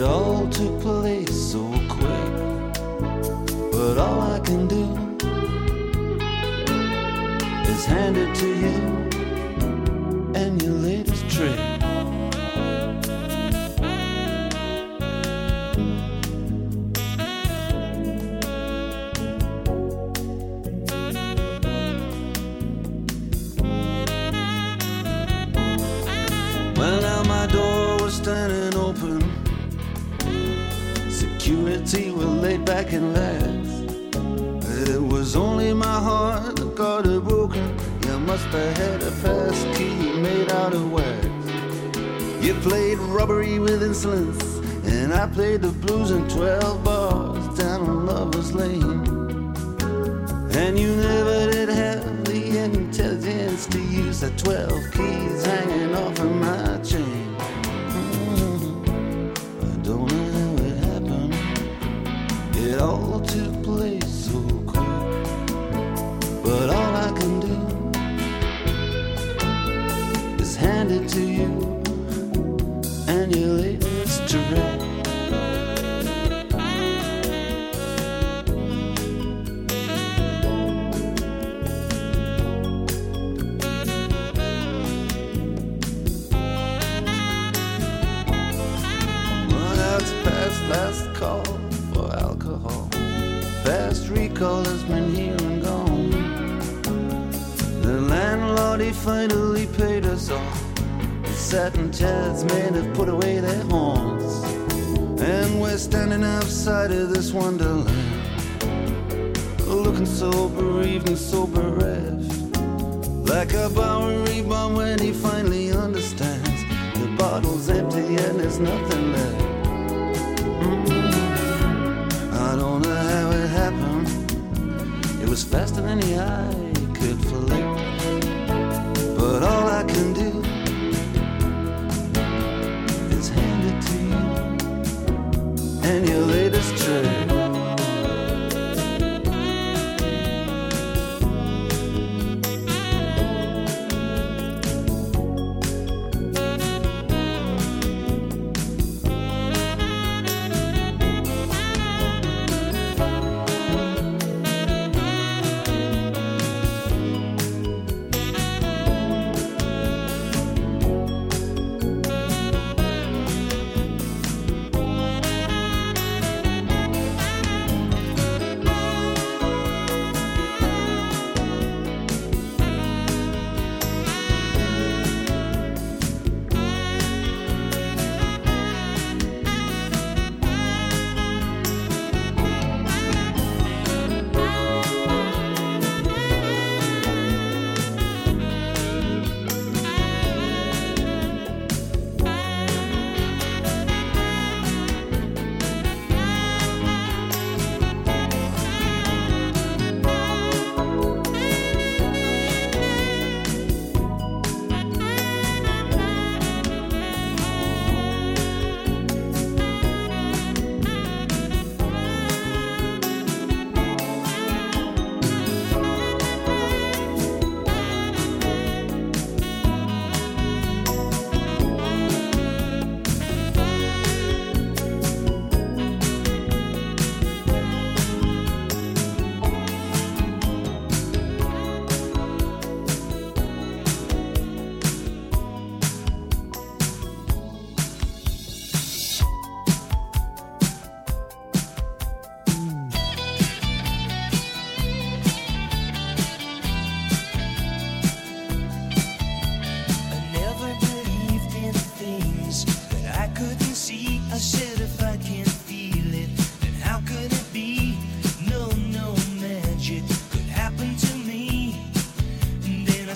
It all took place so quick, but all I can do is hand it to you and your latest trick. And I played the blues in 12 bars down on Lover's Lane.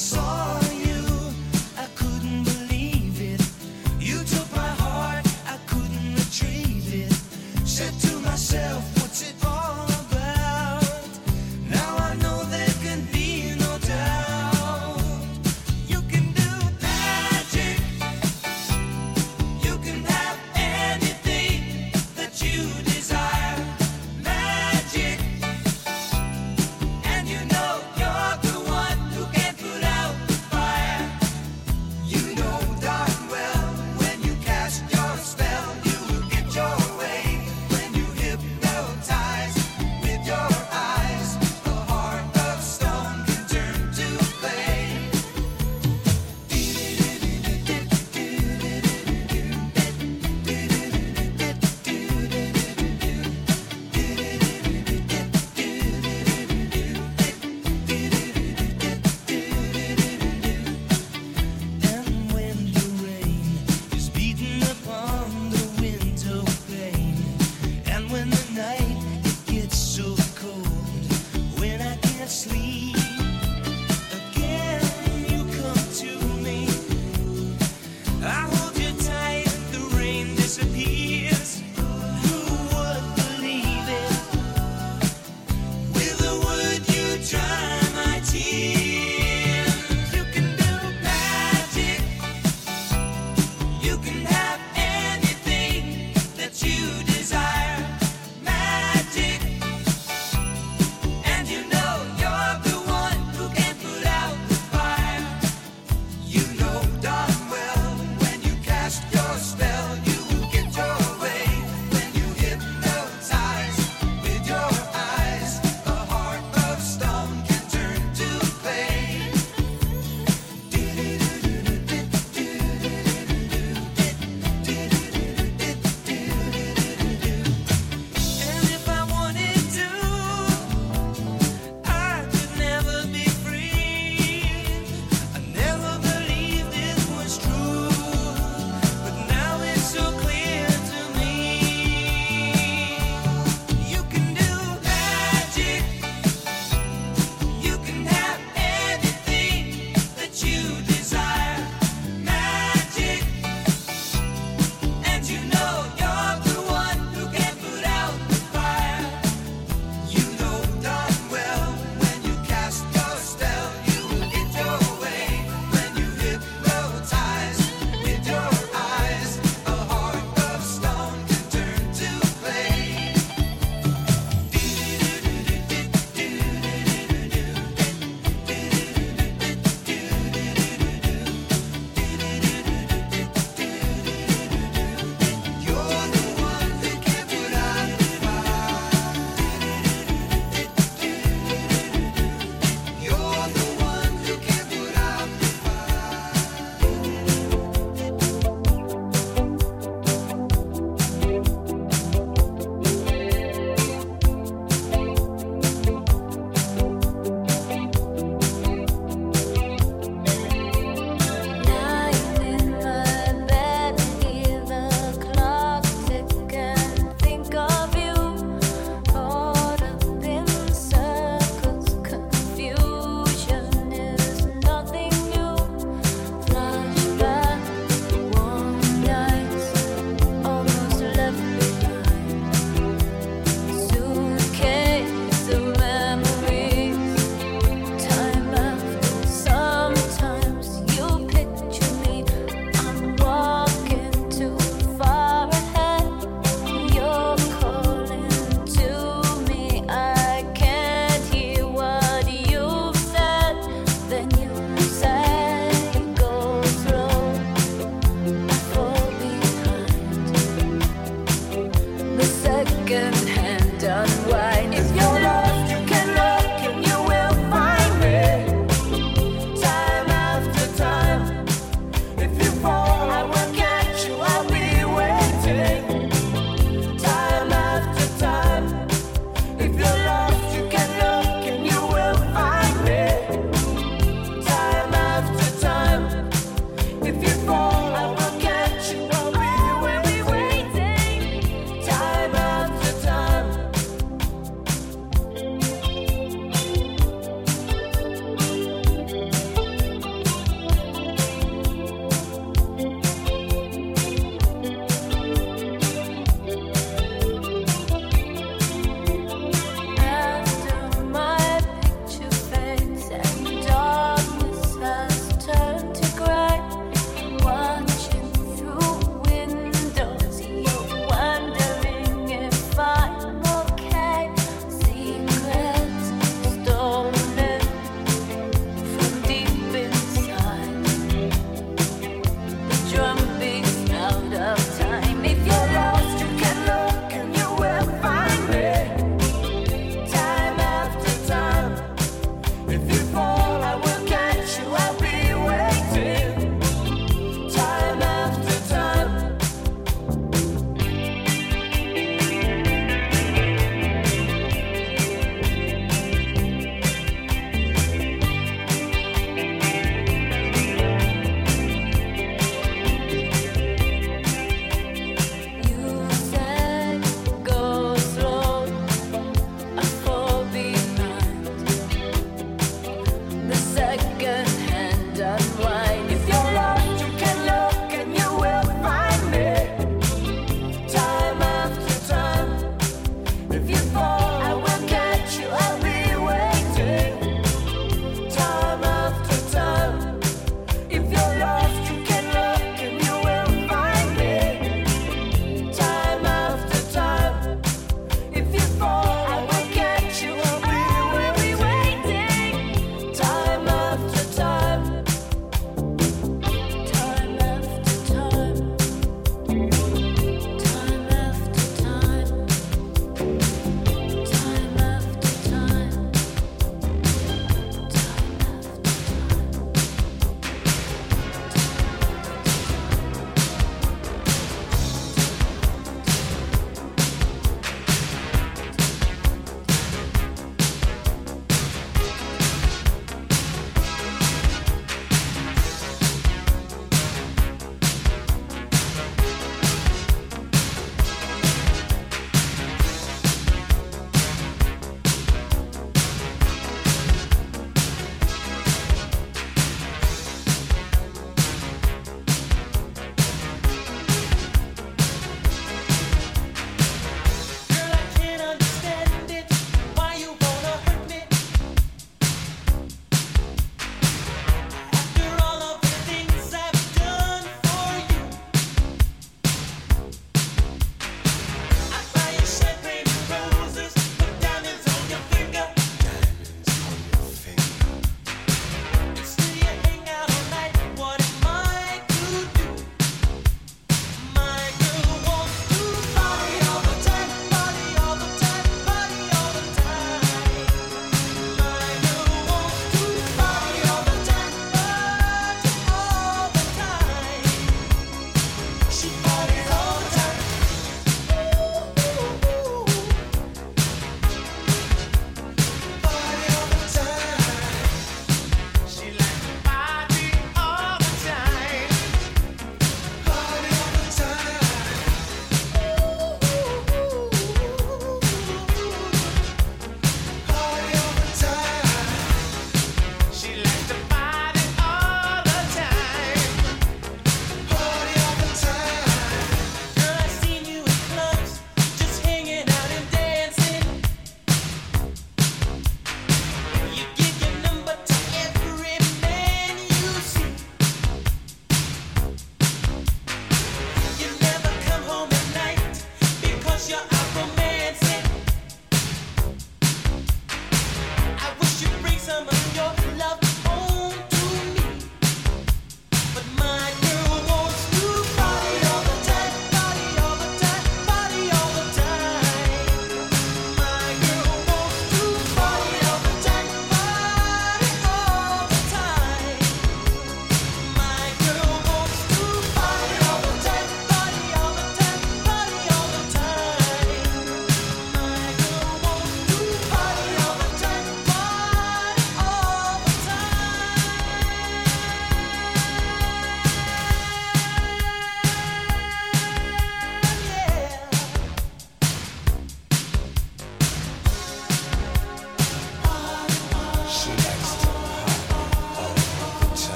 saw seconds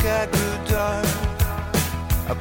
scared to die. I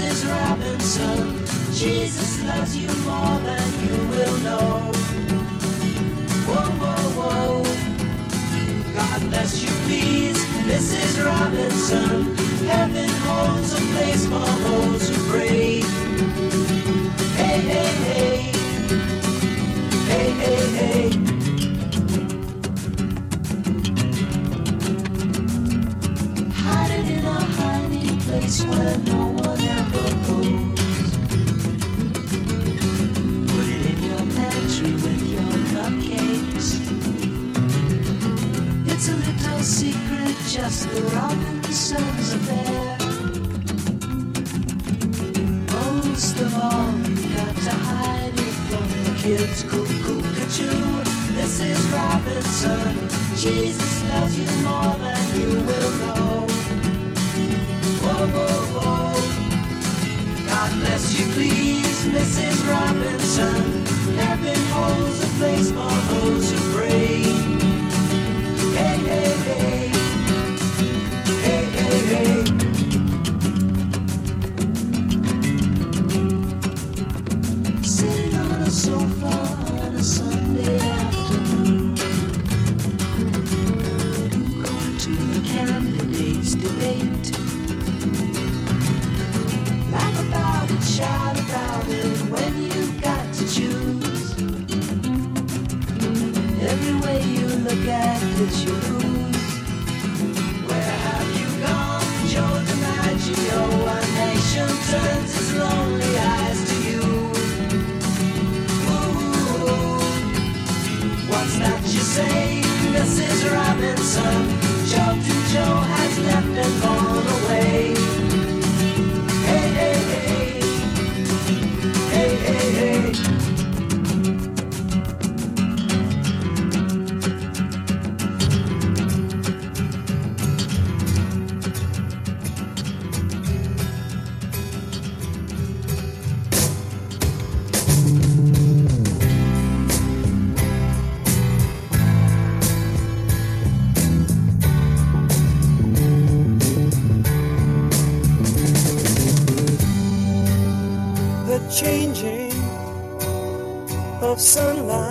Robinson. Jesus loves you more than you will know. Whoa, whoa, whoa. God bless you, please, Mrs. Robinson. Heaven holds a place for those who pray. Hey, hey, hey. Hey, hey, hey. Hide it in a hiding place where no secret, just the Robinsons affair. Most of all, you got to hide it from the kids. Cuckoo, cuckoo, this is Robinson. Jesus loves you more than you will know. Whoa, whoa, whoa. God bless you, please, Mrs. Robinson. Heaven holds a place for those who pray. Sunlight